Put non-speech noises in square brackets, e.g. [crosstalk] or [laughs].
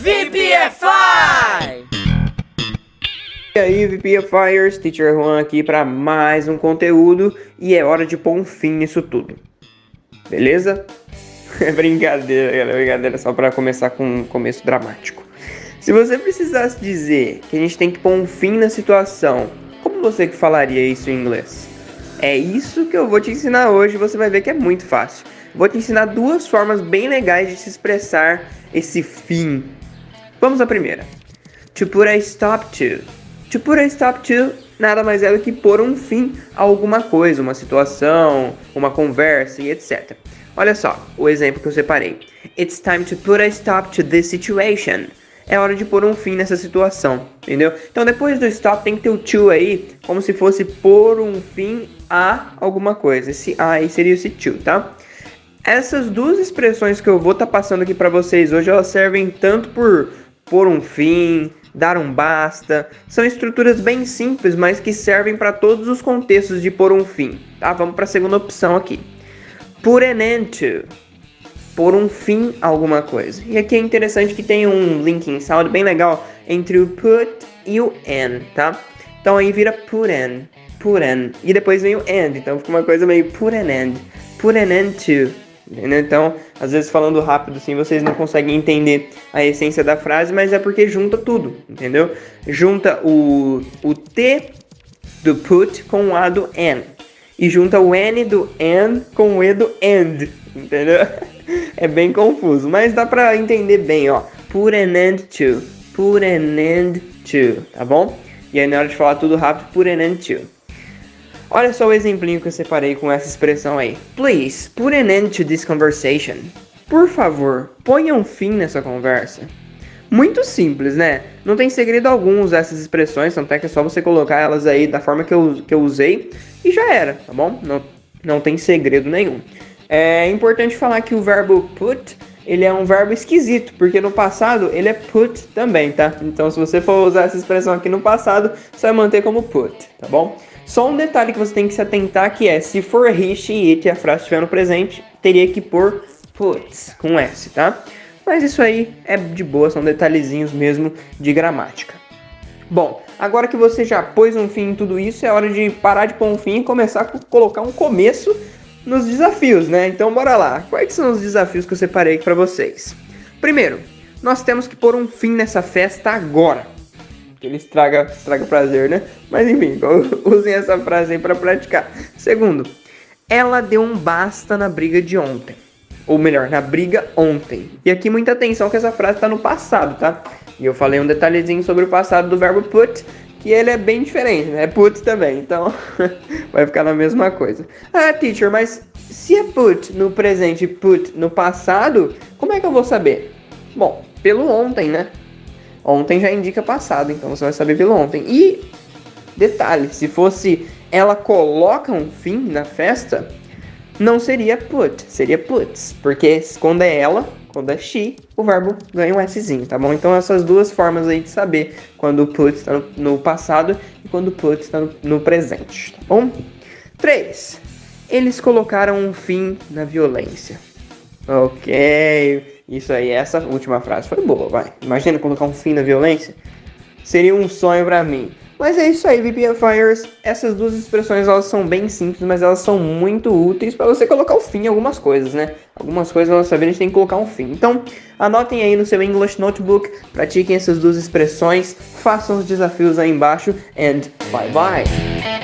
VPFI! E aí, VPFires, Teacher Juan aqui para mais um conteúdo e é hora de pôr um fim nisso tudo. Beleza? [laughs] É brincadeira, galera, brincadeira só para começar com um começo dramático. Se você precisasse dizer que a gente tem que pôr um fim na situação, como você que falaria isso em inglês? É isso que eu vou te ensinar hoje, você vai ver que é muito fácil. Vou te ensinar duas formas bem legais de se expressar esse fim. Vamos à primeira. To put a stop to. To put a stop to nada mais é do que pôr um fim a alguma coisa, uma situação, uma conversa e etc. Olha só o exemplo que eu separei. It's time to put a stop to this situation. É hora de pôr um fim nessa situação, entendeu? Então depois do stop tem que ter o to aí, como se fosse pôr um fim a alguma coisa. Esse a aí seria esse to, tá? Essas duas expressões que eu vou estar tá passando aqui para vocês hoje, elas servem tanto por pôr um fim, dar um basta. São estruturas bem simples, mas que servem para todos os contextos de pôr um fim. Tá? Vamos para a segunda opção aqui. Put an end to. Pôr um fim a alguma coisa. E aqui é interessante que tem um linking sound bem legal entre o put e o an, tá? Então aí vira put an, put an. E depois vem o end, então fica uma coisa meio put an end, put an end to. Entendeu? Então, às vezes falando rápido assim, vocês não conseguem entender a essência da frase, mas é porque junta tudo, entendeu? Junta o, o T do put com o A do N. E junta o N do N com o E do end, entendeu? [laughs] É bem confuso, mas dá pra entender bem, ó. Put an end to, put an end to, tá bom? E aí na hora de falar tudo rápido, put an end to. Olha só o exemplinho que eu separei com essa expressão aí. Please, put an end to this conversation. Por favor, ponha um fim nessa conversa. Muito simples, né? Não tem segredo algum usar essas expressões, tanto é que é só você colocar elas aí da forma que eu, que eu usei e já era, tá bom? Não, não tem segredo nenhum. É importante falar que o verbo put, ele é um verbo esquisito, porque no passado ele é put também, tá? Então se você for usar essa expressão aqui no passado, você vai manter como put, tá bom? Só um detalhe que você tem que se atentar que é, se for he, she, it e a frase estiver no presente, teria que pôr puts com S, tá? Mas isso aí é de boa, são detalhezinhos mesmo de gramática. Bom, agora que você já pôs um fim em tudo isso, é hora de parar de pôr um fim e começar a colocar um começo nos desafios, né? Então bora lá. Quais são os desafios que eu separei para vocês? Primeiro, nós temos que pôr um fim nessa festa agora que ele estraga, estraga prazer, né? Mas enfim, [laughs] usem essa frase aí para praticar. Segundo, ela deu um basta na briga de ontem. Ou melhor, na briga ontem. E aqui muita atenção que essa frase está no passado, tá? E eu falei um detalhezinho sobre o passado do verbo put, que ele é bem diferente, né? É put também, então [laughs] vai ficar na mesma coisa. Ah, teacher, mas se é put no presente e put no passado, como é que eu vou saber? Bom, pelo ontem, né? Ontem já indica passado, então você vai saber pelo ontem. E detalhe, se fosse ela coloca um fim na festa, não seria put, seria puts, porque quando é ela, quando é she, o verbo ganha um Szinho, tá bom? Então essas duas formas aí de saber quando o put está no, passado e quando o put está no, no presente, tá bom? 3. Eles colocaram um fim na violência. Ok. Isso aí, essa última frase foi boa, vai. Imagina colocar um fim na violência. Seria um sonho para mim. Mas é isso aí, VPFires. Essas duas expressões elas são bem simples, mas elas são muito úteis para você colocar o fim em algumas coisas, né? Algumas coisas nós sabemos a gente tem que colocar um fim. Então, anotem aí no seu English Notebook, pratiquem essas duas expressões, façam os desafios aí embaixo and bye bye.